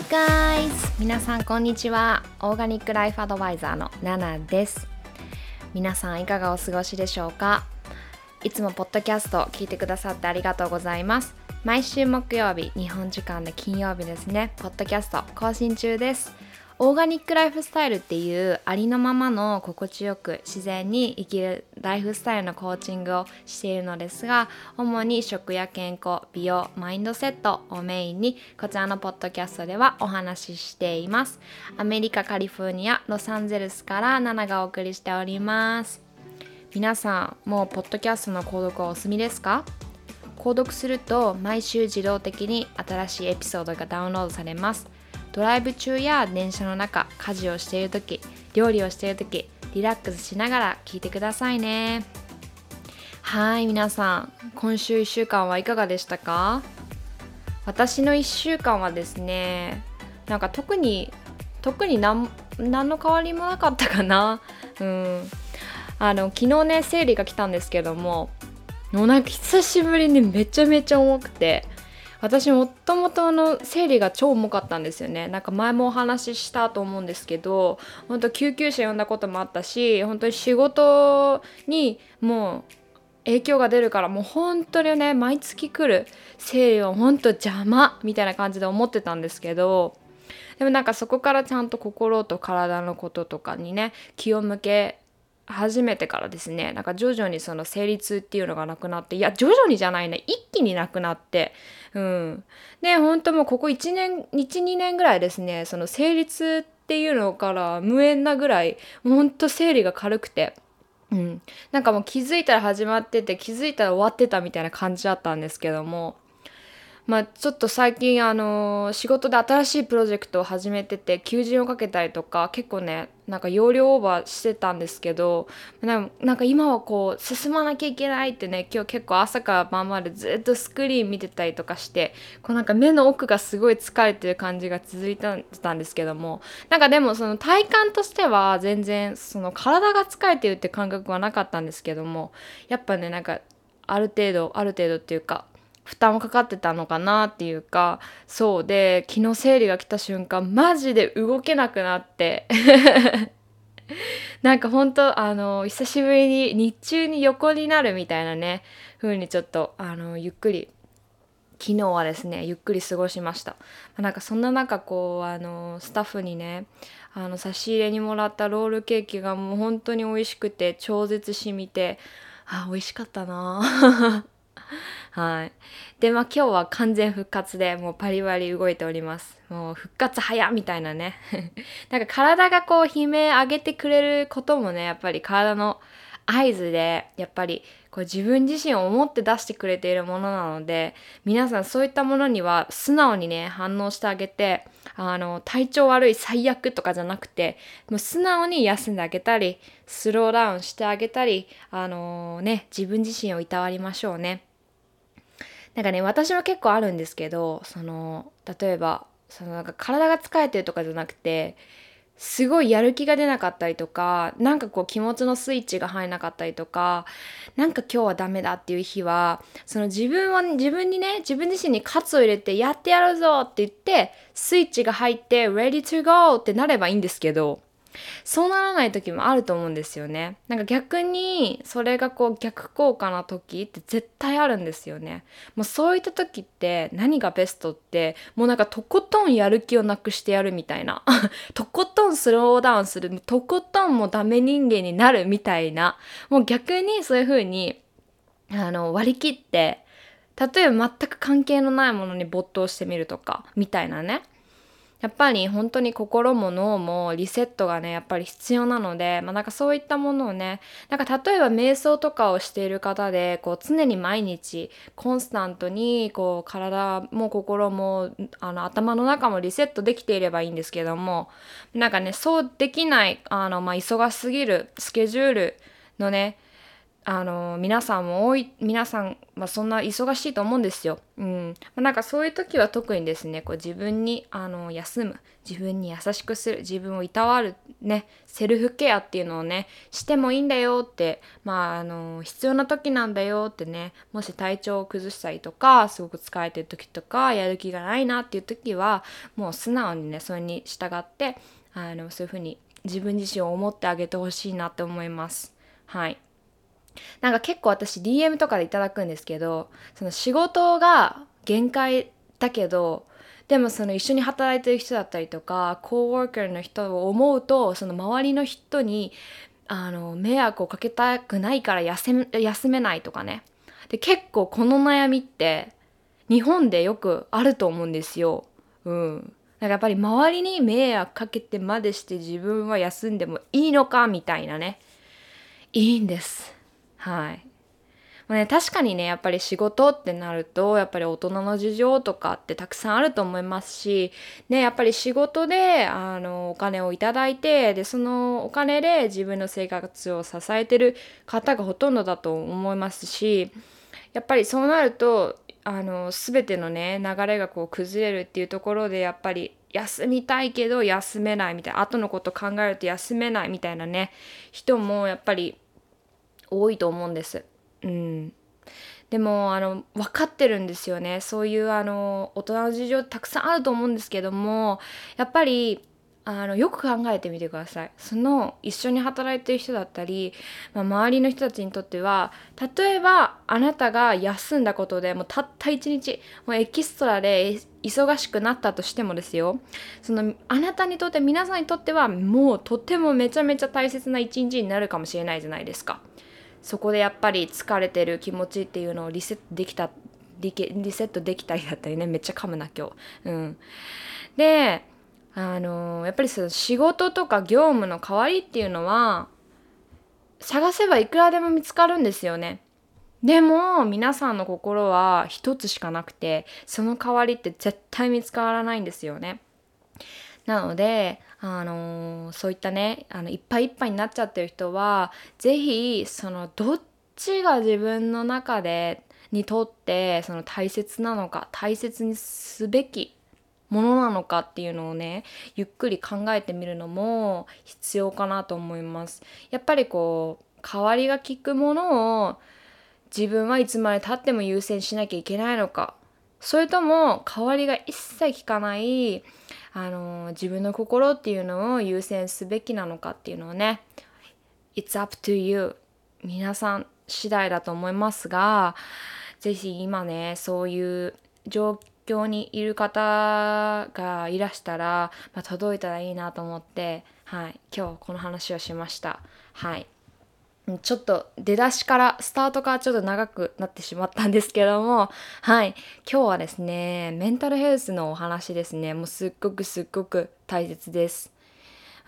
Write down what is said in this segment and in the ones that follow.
Up guys? 皆さんこんにちは。オーガニックライフアドバイザーのナナです。皆さんいかがお過ごしでしょうか？いつもポッドキャストを聞いてくださってありがとうございます。毎週木曜日、日本時間で金曜日ですね、ポッドキャスト更新中です。オーガニックライフスタイルっていうありのままの心地よく自然に生きるライフスタイルのコーチングをしているのですが主に食や健康美容マインドセットをメインにこちらのポッドキャストではお話ししています。アメリカカリフォルニアロサンゼルスからナナがお送りしております。皆さんもうポッドキャストの購読はお済みですか？購読すると毎週自動的に新しいエピソードがダウンロードされます。ドライブ中や電車の中家事をしている時料理をしている時リラックスしながら聞いてくださいね。はい皆さん今週1週間はいかがでしたか？私の1週間はですねなんか特に特に何何の変わりもなかったかな。うん。あの昨日ね生理が来たんですけどももうなんか久しぶりにめちゃめちゃ重くて私もともとの生理が超重かったんですよね。なんか前もお話ししたと思うんですけど本当救急車呼んだこともあったし本当に仕事にもう影響が出るからもう本当にね毎月来る生理は本当邪魔みたいな感じで思ってたんですけどでもなんかそこからちゃんと心と体のこととかにね気を向け始めてからですねなんか徐々にその生理痛っていうのがなくなっていや徐々にじゃないね一気になくなってうんで本当もうここ1年12年ぐらいですねその生理痛っていうのから無縁なぐらいほんと生理が軽くて。うん、なんかもう気づいたら始まってて気づいたら終わってたみたいな感じだったんですけどもまあ、ちょっと最近あの仕事で新しいプロジェクトを始めてて求人をかけたりとか結構ねなんか容量オーバーしてたんですけどなんか今はこう進まなきゃいけないってね今日結構朝から晩までずっとスクリーン見てたりとかしてこうなんか目の奥がすごい疲れてる感じが続いたんですけどもなんかでもその体感としては全然その体が疲れてるって感覚はなかったんですけどもやっぱねなんかある程度ある程度っていうか負担もかかってたのかなっていうかそうで昨日生理が来た瞬間マジで動けなくなって。なんかほんとあの久しぶりに日中に横になるみたいなね風にちょっとあのゆっくり昨日はですねゆっくり過ごしました。なんかそんな中こうあのスタッフにねあの差し入れにもらったロールケーキがもう本当に美味しくて超絶しみてあ美味しかったな。はい。で、まあ今日は完全復活でもうパリパリ動いております。もう復活早みたいなね。なんか体がこう悲鳴上げてくれることもね、やっぱり体の合図で、やっぱりこう自分自身を思って出してくれているものなので、皆さんそういったものには素直にね、反応してあげて、あの、体調悪い最悪とかじゃなくて、もう素直に休んであげたり、スローダウンしてあげたり、あのー、ね、自分自身をいたわりましょうね。なんかね私は結構あるんですけどその例えばそのなんか体が疲れてるとかじゃなくてすごいやる気が出なかったりとかなんかこう気持ちのスイッチが入らなかったりとかなんか今日はダメだっていう日はその自分は自分にね自分自身に喝を入れてやってやるぞって言ってスイッチが入って ready to go ってなればいいんですけどそうならない時もあると思うんですよね。なんか逆にそれがこう逆効果な時って絶対あるんですよね。もうそういった時って何がベストってもうなんかとことんやる気をなくしてやるみたいな。とことんスローダウンする。とことんもうダメ人間になるみたいな。もう逆にそういう風にあの割り切って例えば全く関係のないものに没頭してみるとかみたいなねやっぱり本当に心も脳もリセットがねやっぱり必要なので、まあ、なんかそういったものをねなんか例えば瞑想とかをしている方でこう常に毎日コンスタントにこう体も心もあの頭の中もリセットできていればいいんですけどもなんかねそうできないあの、まあ、忙しすぎるスケジュールのねあの皆さんも多い皆さん、まあ、そんな忙しいと思うんですよ。うん、なんかそういう時は特にですねこう自分にあの休む自分に優しくする自分をいたわるねセルフケアっていうのをねしてもいいんだよってまああの必要な時なんだよってねもし体調を崩したりとかすごく疲れてる時とかやる気がないなっていう時はもう素直にねそれに従ってあのそういうふうに自分自身を思ってあげてほしいなって思います。はい。なんか結構私 DM とかでいただくんですけどその仕事が限界だけどでもその一緒に働いてる人だったりとかコーワーカーの人を思うとその周りの人にあの迷惑をかけたくないから休休めないとかねで結構この悩みって日本でよくあると思うんですよ。うん、なんかやっぱり周りに迷惑かけてまでして自分は休んでもいいのかみたいなねいいんです。はい。まあね、確かにねやっぱり仕事ってなるとやっぱり大人の事情とかってたくさんあると思いますし、ね、やっぱり仕事であのお金をいただいてでそのお金で自分の生活を支えてる方がほとんどだと思いますしやっぱりそうなるとあの全てのね流れがこう崩れるっていうところでやっぱり休みたいけど休めないみたいな後のこと考えると休めないみたいなね人もやっぱり多いと思うんです。うん、でもあの分かってるんですよねそういうあの大人の事情たくさんあると思うんですけどもやっぱりあのよく考えてみてくださいその一緒に働いてる人だったり、まあ、周りの人たちにとっては例えばあなたが休んだことでもうたった一日もうエキストラで忙しくなったとしてもですよそのあなたにとって皆さんにとってはもうとてもめちゃめちゃ大切な一日になるかもしれないじゃないですか。そこでやっぱり疲れてる気持ちっていうのをリセットできたリリセットできたりだったりねめっちゃ噛むな今日。うん、であのやっぱりその仕事とか業務の代わりっていうのは探せばいくらでも見つかるんですよね。でも皆さんの心は一つしかなくてその代わりって絶対見つからないんですよね。なのであのそういったねあのいっぱいいっぱいになっちゃってる人は是非そのどっちが自分の中でにとってその大切なのか大切にすべきものなのかっていうのをねゆっくり考えてみるのも必要かなと思います。やっぱりこう代わりが利くものを自分はいつまでたっても優先しなきゃいけないのかそれとも代わりが一切効かないあの自分の心っていうのを優先すべきなのかっていうのをね It's up to you 皆さん次第だと思いますが是非今ねそういう状況にいる方がいらしたら、まあ、届いたらいいなと思って、はい、今日この話をしました。はいちょっと出だしからスタートからちょっと長くなってしまったんですけども。はい。今日はですねメンタルヘルスのお話ですね。もうすっごくすっごく大切です。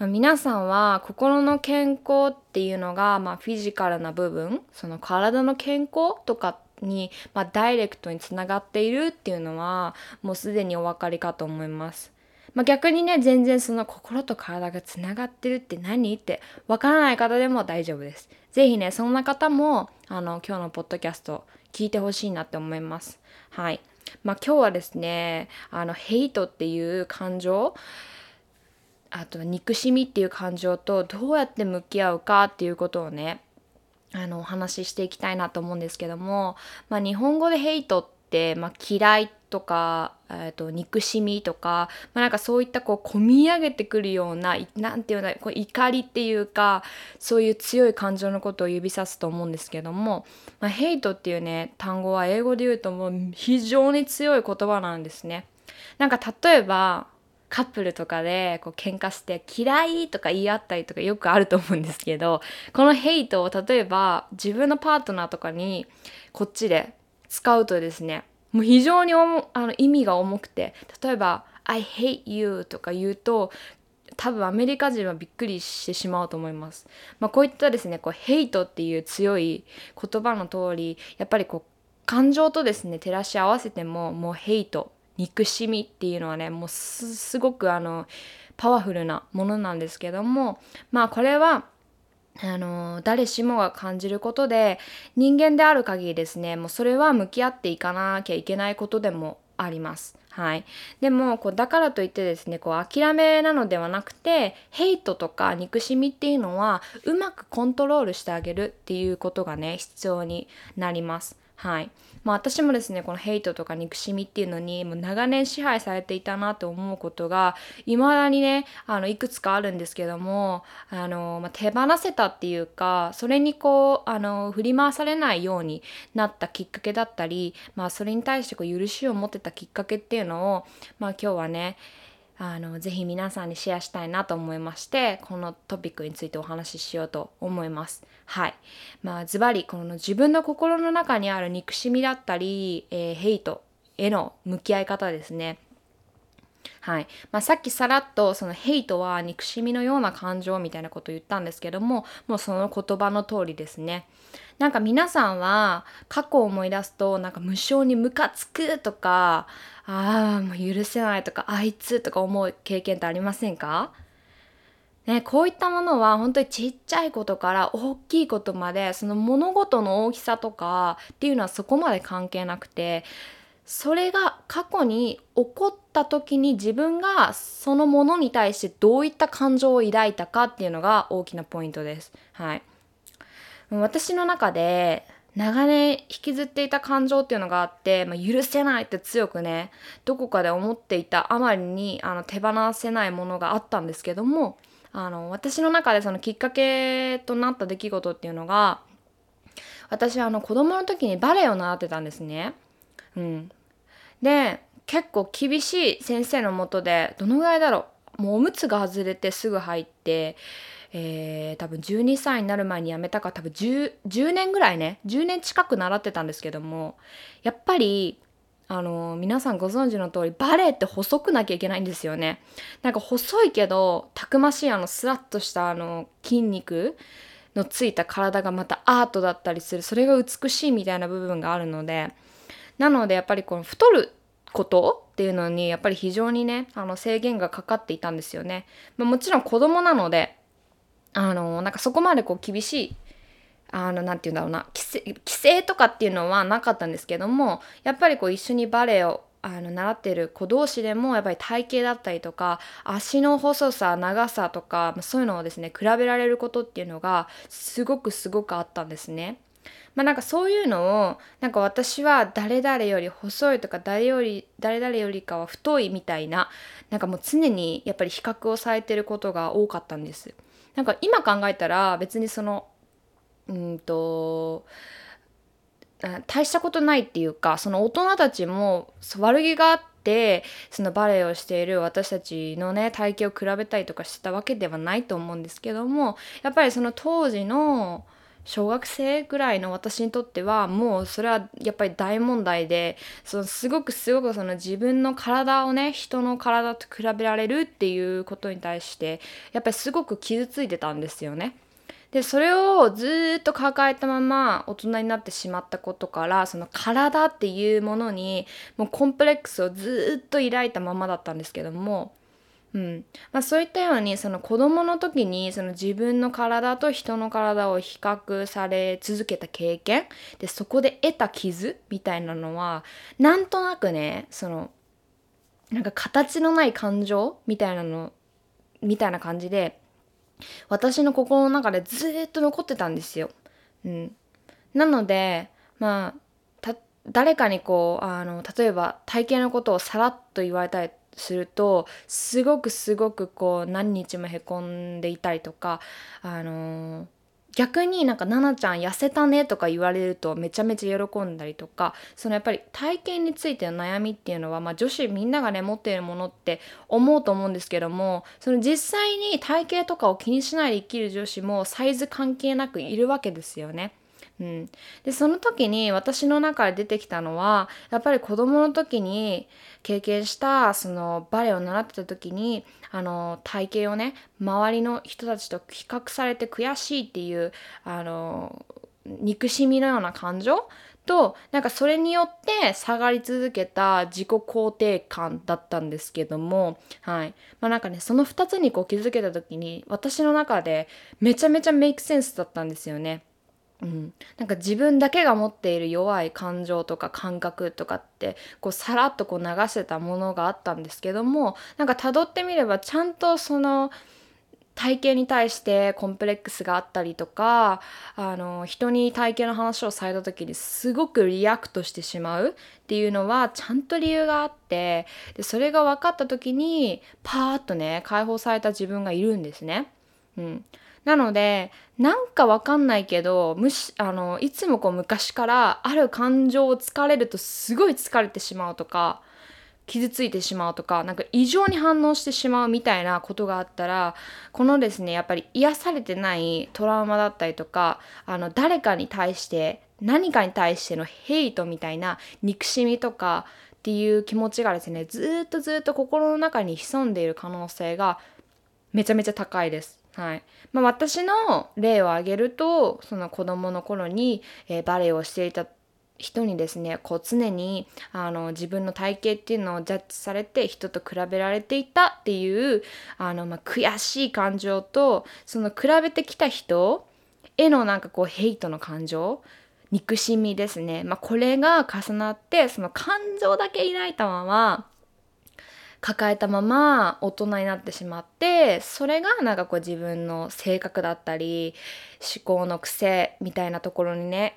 皆さんは心の健康っていうのが、まあ、フィジカルな部分その体の健康とかに、まあ、ダイレクトにつながっているっていうのはもうすでにお分かりかと思います。まあ、逆にね全然その心と体がつながってるって何？ってわからない方でも大丈夫です。是非ねそんな方もあの今日のポッドキャスト聞いてほしいなって思います。はい。まあ今日はですねあのヘイトっていう感情あと憎しみっていう感情とどうやって向き合うかっていうことをねあのお話ししていきたいなと思うんですけども、まあ、日本語でヘイトって、まあ、嫌いとか、えーと、憎しみとか、まあ、なんかそういったこう込み上げてくるような何て言うんだこう怒りっていうかそういう強い感情のことを指さすと思うんですけども、まあ、ヘイトっていうね単語は英語で言うともう非常に強い言葉なんですね。なんか例えばカップルとかでこう喧嘩して嫌いとか言い合ったりとかよくあると思うんですけどこのヘイトを例えば自分のパートナーとかにこっちで使うとですねもう非常にあの意味が重くて例えば「I hate you」とか言うと多分アメリカ人はびっくりしてしまうと思います。まあ、こういったですねこうヘイトっていう強い言葉の通りやっぱりこう感情とですね照らし合わせてももうヘイト憎しみっていうのはねもうすごくあのパワフルなものなんですけどもまあこれはあの誰しもが感じることで人間である限りですねもうそれは向き合っていかなきゃいけないことでもあります。はい、でもこうだからといってですねこう諦めなのではなくてヘイトとか憎しみっていうのはうまくコントロールしてあげるっていうことがね必要になります。はい。まあ、私もですねこのヘイトとか憎しみっていうのにもう長年支配されていたなと思うことがいまだにねあのいくつかあるんですけどもあの、まあ、手放せたっていうかそれにこうあの振り回されないようになったきっかけだったり、まあ、それに対してこう許しを持ってたきっかけっていうのを、まあ、今日はねあのぜひ皆さんにシェアしたいなと思いましてこのトピックについてお話ししようと思います。はいまあ、ズバリこの自分の心の中にある憎しみだったり、えー、ヘイトへの向き合い方ですね。はいまあ、さっきさらっとそのヘイトは憎しみのような感情みたいなことを言ったんですけどももうその言葉の通りですね。なんか皆さんは過去を思い出すとなんか無性にムカつくとかああもう許せないとかあいつとか思う経験ってありませんか？ね、こういったものは本当にちっちゃいことから大きいことまでその物事の大きさとかっていうのはそこまで関係なくてそれが過去に起こった時に自分がそのものに対してどういった感情を抱いたかっていうのが大きなポイントです。はい、私の中で長年引きずっていた感情っていうのがあって、まあ、許せないって強くねどこかで思っていたあまりにあの手放せないものがあったんですけどもあの私の中でそのきっかけとなった出来事っていうのが私はあの子供の時にバレエを習ってたんですね。うん、で結構厳しい先生のもとでどのぐらいだろうもうおむつが外れてすぐ入ってえー、多分12歳になる前に辞めたか多分 10, 10年ぐらいね10年近く習ってたんですけどもやっぱりあの皆さんご存知の通りバレエって細くなきゃいけないんですよね。なんか細いけどたくましいあのスラッとしたあの筋肉のついた体がまたアートだったりするそれが美しいみたいな部分があるのでなのでやっぱりこの太ることっていうのにやっぱり非常にねあの制限がかかっていたんですよね、まあ、もちろん子供なのであのなんかそこまでこう厳しいあのなて言うんだろうな規制規制とかっていうのはなかったんですけどもやっぱりこう一緒にバレエをあの習ってる子同士でもやっぱり体型だったりとか足の細さ長さとかそういうのをですね比べられることっていうのがすごくすごくあったんですね。まあなんかそういうのをなんか私は誰々より細いとか誰より誰々よりかは太いみたいななんかもう常にやっぱり比較をされてることが多かったんです。なんか今考えたら別にそのうんと大したことないっていうかその大人たちも悪気があってそのバレエをしている私たちのね体型を比べたりとかしてたわけではないと思うんですけどもやっぱりその当時の小学生ぐらいの私にとってはもうそれはやっぱり大問題でそのすごくすごくその自分の体をね人の体と比べられるっていうことに対してやっぱりすごく傷ついてたんですよね。でそれをずっと抱えたまま大人になってしまったことからその体っていうものにもうコンプレックスをずっと抱いたままだったんですけどもうんまあ、そういったようにその子どもの時にその自分の体と人の体を比較され続けた経験でそこで得た傷みたいなのはなんとなくねそのなんか形のない感情みたいなのみたいな感じで私の心の中でずっと残ってたんですよ。うん、なのでまあ誰かにこうあの例えば体型のことをさらっと言われたりするとすごくすごくこう何日もへこんでいたりとかあのー、逆になんか「奈々ちゃん痩せたね」とか言われるとめちゃめちゃ喜んだりとかそのやっぱり体型についての悩みっていうのは、まあ、女子みんながね持っているものって思うと思うんですけどもその実際に体型とかを気にしないで生きる女子もサイズ関係なくいるわけですよね。うん、でその時に私の中で出てきたのはやっぱり子供の時に経験したそのバレエを習ってた時にあの体型をね周りの人たちと比較されて悔しいっていうあの憎しみのような感情となんかそれによって下がり続けた自己肯定感だったんですけどもはいまあなんかねその2つにこう気づけた時に私の中でめちゃめちゃメイクセンスだったんですよね。うん、なんか自分だけが持っている弱い感情とか感覚とかってこうさらっとこう流せたものがあったんですけどもなんか辿ってみればちゃんとその体型に対してコンプレックスがあったりとかあの人に体型の話をされた時にすごく react してしまうっていうのはちゃんと理由があってでそれが分かった時にパーッとね解放された自分がいるんですね。うん、なのでなんかわかんないけどむしあのいつもこう昔からある感情を突かれるとすごい疲れてしまうとか傷ついてしまうとかなんか異常に反応してしまうみたいなことがあったらこのですねやっぱり癒されてないトラウマだったりとかあの誰かに対して何かに対してのヘイトみたいな憎しみとかっていう気持ちがですねずっとずっと心の中に潜んでいる可能性がめちゃめちゃ高いです。はい。まあ、私の例を挙げるとその子供の頃に、えー、バレエをしていた人にですねこう常にあの自分の体型っていうのをジャッジされて人と比べられていたっていうあの、まあ、悔しい感情とその比べてきた人へのなんかこうヘイトの感情憎しみですね、まあ、これが重なってその感情だけ抱いたまま抱えたまま大人になってしまってそれがなんかこう自分の性格だったり思考の癖みたいなところにね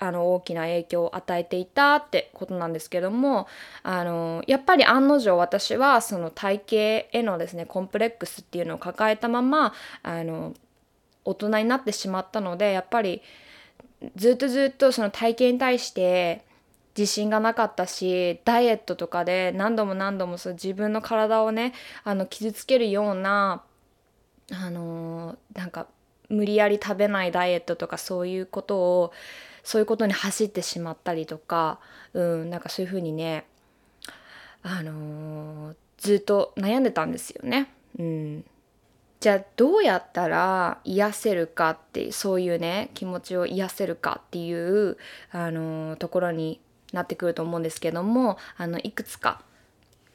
あの大きな影響を与えていたってことなんですけどもあのやっぱり案の定私はその体型へのですねコンプレックスっていうのを抱えたままあの大人になってしまったのでやっぱりずっとずっとその体型に対して自信がなかったしダイエットとかで何度も何度もそう自分の体をねあの傷つけるようなあのー、なんか無理やり食べないダイエットとかそういうことをそういうことに走ってしまったりとか、うん、なんかそういうふうにねあのー、ずっと悩んでたんですよね。うん、じゃあどうやったら癒せるかってそういうね気持ちを癒せるかっていう、あのー、ところになってくると思うんですけどもあのいくつか、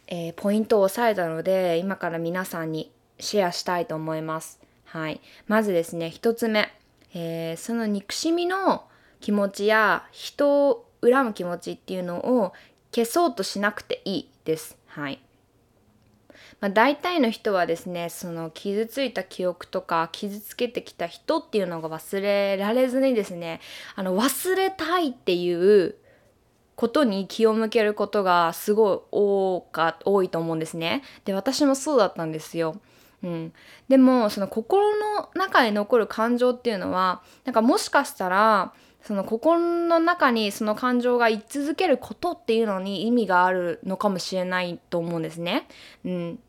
えー、ポイントを押さえたので今から皆さんにシェアしたいと思います。はい、まずですね1つ目、えー、その憎しみの気持ちや人を恨む気持ちっていうのを消そうとしなくていいです。はい。まあ、大体の人はですねその傷ついた記憶とか傷つけてきた人っていうのが忘れられずにですねあの忘れたいっていうことに気を向けることがすごい多か多いと思うんですね。で私もそうだったんですよ。うん、でもその心の中に残る感情っていうのはなんかもしかしたらその心の中にその感情が居続けることっていうのに意味があるのかもしれないと思うんですね。うん、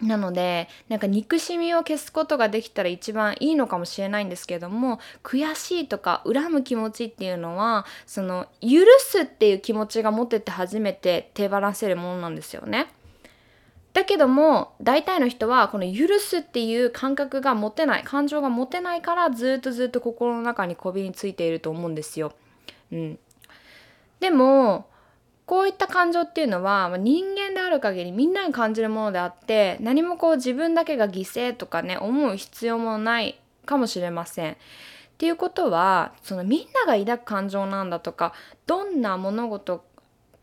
なのでなんか憎しみを消すことができたら一番いいのかもしれないんですけども悔しいとか恨む気持ちっていうのはその許すっていう気持ちが持ってて初めて手放せるものなんですよね。だけども大体の人はこの許すっていう感覚が持てない感情が持てないからずっとずっと心の中にこびりついていると思うんですよ。うん、でもこういった感情っていうのは人間である限りみんなに感じるものであって何もこう自分だけが犠牲とかね思う必要もないかもしれません。っていうことはそのみんなが抱く感情なんだとかどんな物事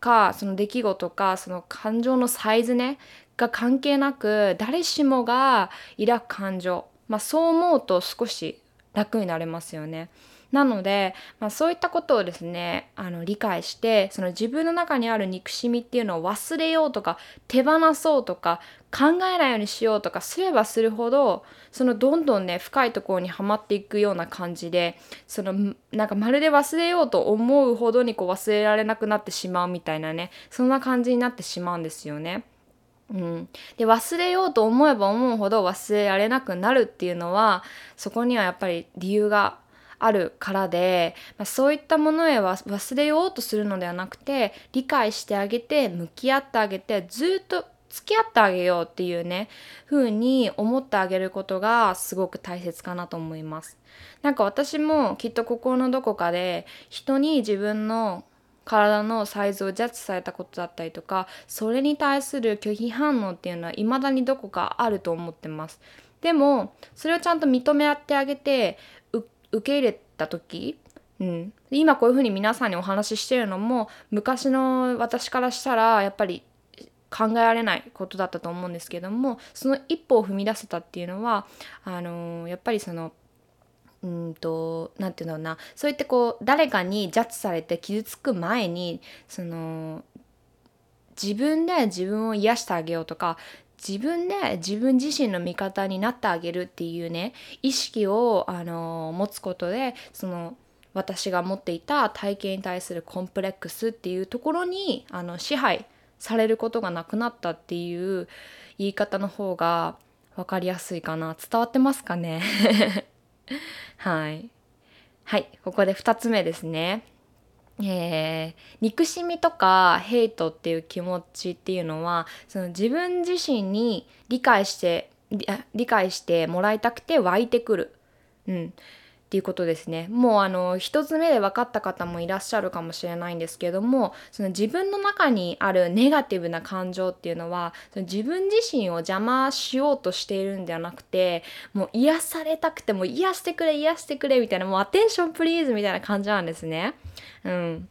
かその出来事かその感情のサイズねが関係なく誰しもが抱く感情、まあ、そう思うと少し楽になれますよね。なので、まあ、そういったことをですねあの理解してその自分の中にある憎しみっていうのを忘れようとか手放そうとか考えないようにしようとかすればするほどそのどんどんね深いところにはまっていくような感じでそのなんかまるで忘れようと思うほどにこう忘れられなくなってしまうみたいなねそんな感じになってしまうんですよね。うん、で忘れようと思えば思うほど忘れられなくなるっていうのはそこにはやっぱり理由があるからで、まあ、そういったものへは忘れようとするのではなくて理解してあげて向き合ってあげてずっと付き合ってあげようっていうね風に思ってあげることがすごく大切かなと思います。なんか私もきっと心のどこかで人に自分の体のサイズをジャッジされたことだったりとかそれに対する拒否反応っていうのは未だにどこかあると思ってますでもそれをちゃんと認め合ってあげて受け入れた時うん、今こういうふうに皆さんにお話ししてるのも昔の私からしたらやっぱり考えられないことだったと思うんですけどもその一歩を踏み出せたっていうのはあのー、やっぱりそのうんと何て言うんだろうな。そうやってこう誰かにジャッジされて傷つく前にその自分で自分を癒してあげようとか自分で自分自身の味方になってあげるっていうね意識をあの持つことでその私が持っていた体型に対するコンプレックスっていうところにあの支配されることがなくなったっていう言い方の方が分かりやすいかな。伝わってますかね？はい。はい。ここで2つ目ですね。えー、憎しみとかヘイトっていう気持ちっていうのはその自分自身に理解して理解してもらいたくて湧いてくる、うん、っていうことですねもうあの一つ目で分かった方もいらっしゃるかもしれないんですけどもその自分の中にあるネガティブな感情っていうのはその自分自身を邪魔しようとしているんじゃなくてもう癒されたくても癒してくれ癒してくれみたいなもうアテンションプリーズみたいな感じなんですね。うん、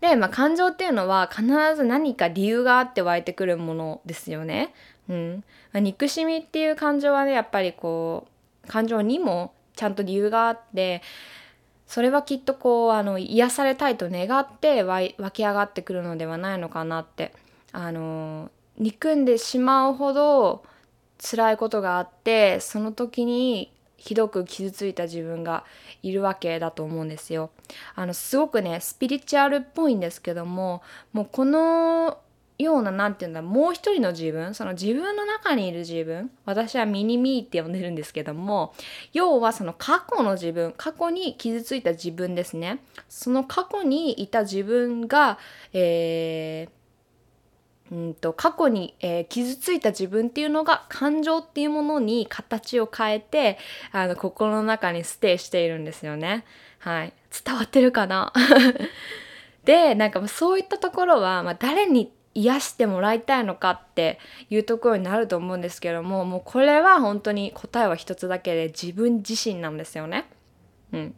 で、まあ、感情っていうのは必ず何か理由があって湧いてくるものですよね。うんまあ、憎しみっていう感情はねやっぱりこう感情にもちゃんと理由があってそれはきっとこうあの癒されたいと願って湧き上がってくるのではないのかなってあの憎んでしまうほど辛いことがあってその時にひどく傷ついた自分がいるわけだと思うんですよ。あのすごくねスピリチュアルっぽいんですけどももうこのような何て言うんだもう一人の自分その自分の中にいる自分私はミニミーって呼んでるんですけども要はその過去の自分過去に傷ついた自分ですね。その過去にいた自分が、えー、うんと過去に、えー、傷ついた自分っていうのが感情っていうものに形を変えてあの心の中にステイしているんですよね。はい、伝わってるかな？でなんかそういったところは、まあ、誰に癒してもらいたいのかっていうところになると思うんですけどももうこれは本当に答えは一つだけで自分自身なんですよね。うん、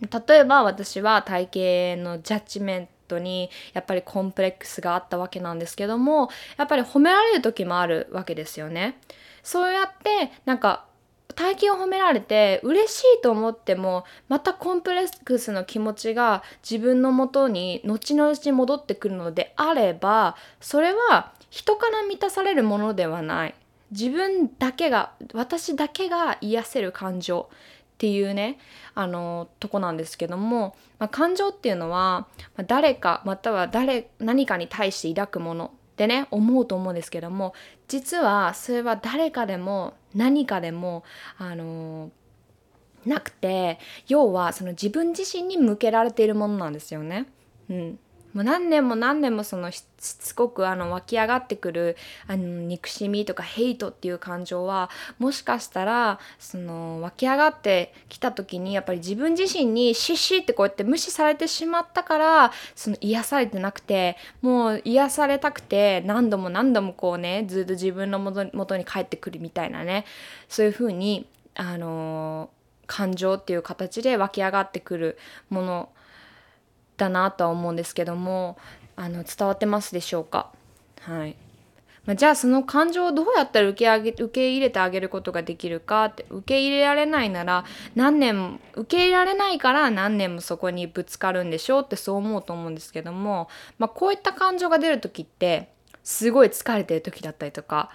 例えば私は体型のジャッジメントにやっぱりコンプレックスがあったわけなんですけどもやっぱり褒められる時もあるわけですよね。そうやってなんか体型を褒められて嬉しいと思ってもまたコンプレックスの気持ちが自分のもとに後々戻ってくるのであればそれは人から満たされるものではない。自分だけが私だけが癒せる感情っていうねあのとこなんですけども、まあ、感情っていうのは誰かまたは誰何かに対して抱くものってね思うと思うんですけども実はそれは誰かでも何かでもあのなくて要はその自分自身に向けられているものなんですよね。うん、もう何年も何年もそのしつこくあの湧き上がってくるあの憎しみとかヘイトっていう感情はもしかしたらその湧き上がってきた時にやっぱり自分自身にシッシってこうやって無視されてしまったからその癒されてなくてもう癒されたくて何度も何度もこうねずっと自分のもとに帰ってくるみたいなねそういう風にあの感情っていう形で湧き上がってくるものだなとは思うんですけどもあの伝わってますでしょうか？はい。まあ、じゃあその感情をどうやったら受け上げ受け入れてあげることができるかって受け入れられないなら何年も受け入れられないから何年もそこにぶつかるんでしょうってそう思うと思うんですけども、まあ、こういった感情が出る時ってすごい疲れてる時だったりとか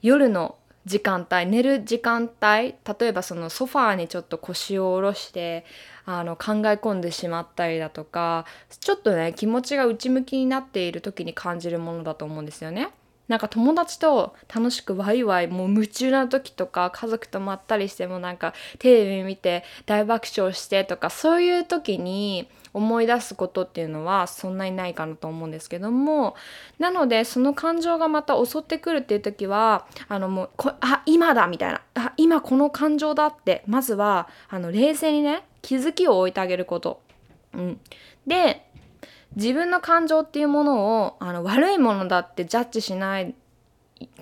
夜の時間帯寝る時間帯例えばそのソファーにちょっと腰を下ろしてあの考え込んでしまったりだとかちょっとね気持ちが内向きになっている時に感じるものだと思うんですよね。なんか友達と楽しくワイワイもう夢中な時とか家族とまったりしてもなんかテレビ見て大爆笑してとかそういう時に思い出すことっていうのはそんなにないかなと思うんですけどもなのでその感情がまた襲ってくるっていう時はあのもうこあ今だみたいなあ今この感情だってまずはあの冷静にね気づきを置いてあげること。うん、で自分の感情っていうものをあの悪いものだってジャッジしない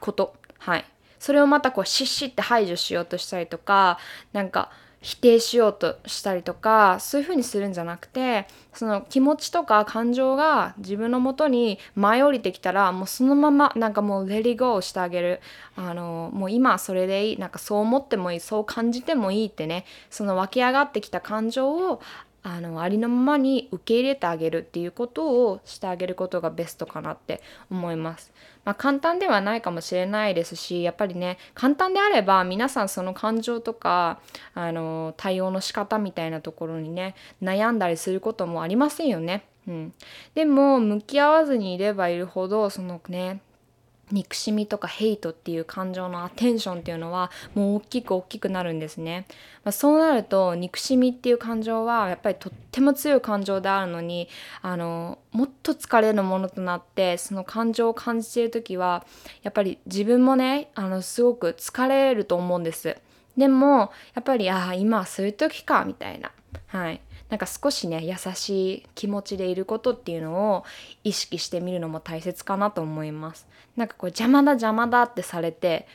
こと。はい。それをまたこうシッシッって排除しようとしたりとかなんか否定しようとしたりとかそういう風にするんじゃなくてその気持ちとか感情が自分のもとに舞い降りてきたらもうそのままなんかもうレディゴーしてあげる。あのもう今それでいい。なんかそう思ってもいい。そう感じてもいいってね。その湧き上がってきた感情をあのありのままに受け入れてあげるっていうことをしてあげることがベストかなって思います。まあ、簡単ではないかもしれないですしやっぱりね簡単であれば皆さんその感情とかあの対応の仕方みたいなところにね悩んだりすることもありませんよね。うん、でも向き合わずにいればいるほどそのね憎しみとかヘイトっていう感情のアテンションっていうのはもう大きく大きくなるんですね。まあ、そうなると憎しみっていう感情はやっぱりとっても強い感情であるのにあのもっと疲れるものとなってその感情を感じている時はやっぱり自分もねあのすごく疲れると思うんです。でもやっぱりああ今はそういう時かみたいな。はいなんか少しね優しい気持ちでいることっていうのを意識してみるのも大切かなと思います。なんかこう邪魔だ邪魔だってされて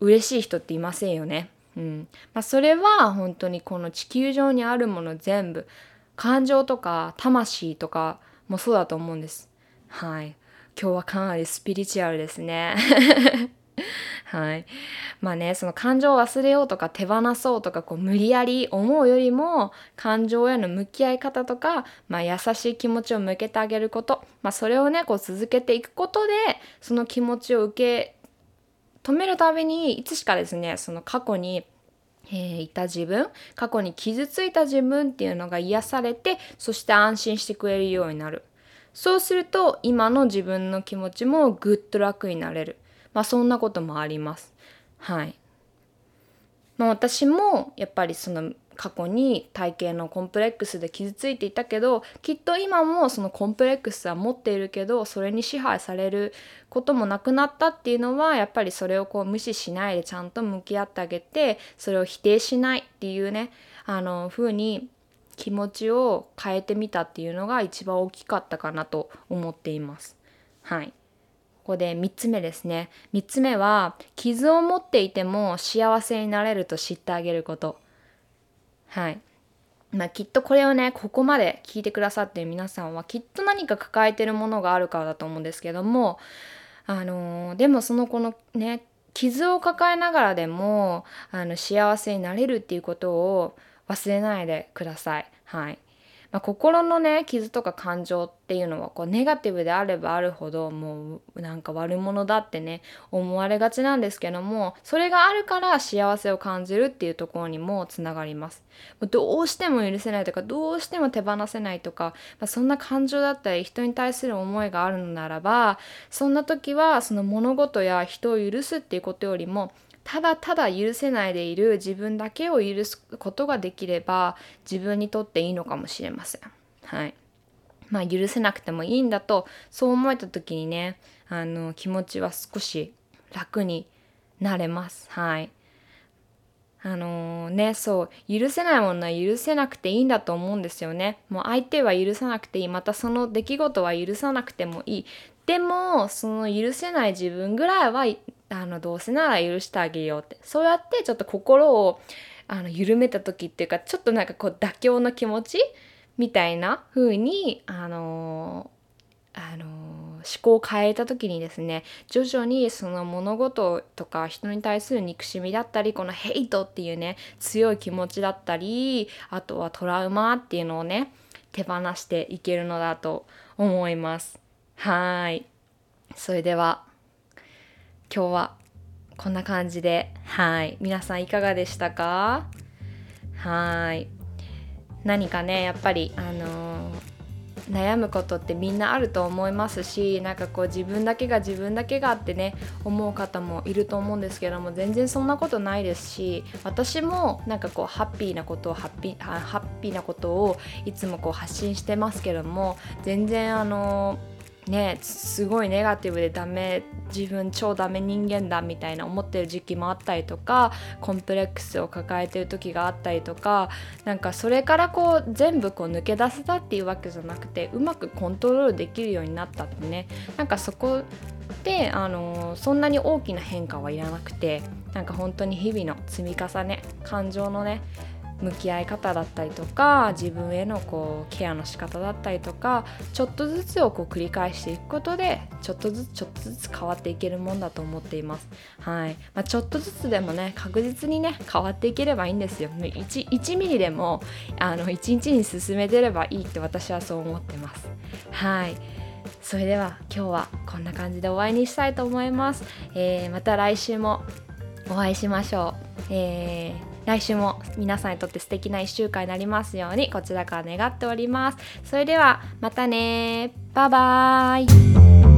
嬉しい人っていませんよね。うん。まあ、それは本当にこの地球上にあるもの全部感情とか魂とかもそうだと思うんです。はい。今日はかなりスピリチュアルですね。はい。まあね、その感情を忘れようとか手放そうとかこう無理やり思うよりも感情への向き合い方とか、まあ、優しい気持ちを向けてあげること、まあ、それをねこう続けていくことでその気持ちを受け止めるたびにいつしかですねその過去にえー、いた自分過去に傷ついた自分っていうのが癒されてそして安心してくれるようになるそうすると今の自分の気持ちもぐっと楽になれるまあそんなこともあります。はい。まあ私もやっぱりその過去に体型のコンプレックスで傷ついていたけどきっと今もそのコンプレックスは持っているけどそれに支配されることもなくなったっていうのはやっぱりそれをこう無視しないでちゃんと向き合ってあげてそれを否定しないっていうねあの風に気持ちを変えてみたっていうのが一番大きかったかなと思っています。はいここで3つ目ですね。3つ目は、傷を持っていても幸せになれると知ってあげること。はい。まあ、きっとこれをね、ここまで聞いてくださっている皆さんは、きっと何か抱えてるものがあるからだと思うんですけども、あのー、でもそのこのね、傷を抱えながらでもあの幸せになれるっていうことを忘れないでください。はい。まあ、心のね傷とか感情っていうのはこうネガティブであればあるほどもうなんか悪者だってね思われがちなんですけどもそれがあるから幸せを感じるっていうところにもつながります。どうしても許せないとかどうしても手放せないとか、まあ、そんな感情だったり人に対する思いがあるのならばそんな時はその物事や人を許すっていうことよりもただただ許せないでいる自分だけを許すことができれば自分にとっていいのかもしれません。はい。まあ許せなくてもいいんだとそう思えた時にねあの気持ちは少し楽になれます。はい。あのー、ねそう許せないものは許せなくていいんだと思うんですよね。もう相手は許さなくていいまたその出来事は許さなくてもいいでもその許せない自分ぐらいはあのどうせなら許してあげようって。そうやってちょっと心をあの緩めた時っていうかちょっとなんかこう妥協の気持ちみたいな風にあのあの思考を変えた時にですね徐々にその物事とか人に対する憎しみだったりこのヘイトっていうね強い気持ちだったりあとはトラウマっていうのをね手放していけるのだと思います。はい。それでは。今日はこんな感じで。はい。皆さんいかがでしたか？はい。何かねやっぱりあのー、悩むことってみんなあると思いますしなんかこう自分だけが自分だけがってね思う方もいると思うんですけども全然そんなことないですし私もなんかこうハッピーなことをハッピーハッピーなことをいつもこう発信してますけども全然あのーねすごいネガティブでダメ自分超ダメ人間だみたいな思ってる時期もあったりとかコンプレックスを抱えてる時があったりとかなんかそれからこう全部こう抜け出せたっていうわけじゃなくてうまくコントロールできるようになったってね。なんかそこであのそんなに大きな変化はいらなくてなんか本当に日々の積み重ね感情のね向き合い方だったりとか自分へのこうケアの仕方だったりとかちょっとずつをこう繰り返していくことでちょっとずつちょっとずつ変わっていけるもんだと思っています。はいまあ、ちょっとずつでもね確実にね変わっていければいいんですよ。1, 1ミリでもあの1日に進めてればいいって私はそう思ってます。はいそれでは今日はこんな感じでお会いにしたいと思います。えー、また来週もお会いしましょう。えー来週も皆さんにとって素敵な1週間になりますようにこちらから願っております。それではまたね。バイバーイ。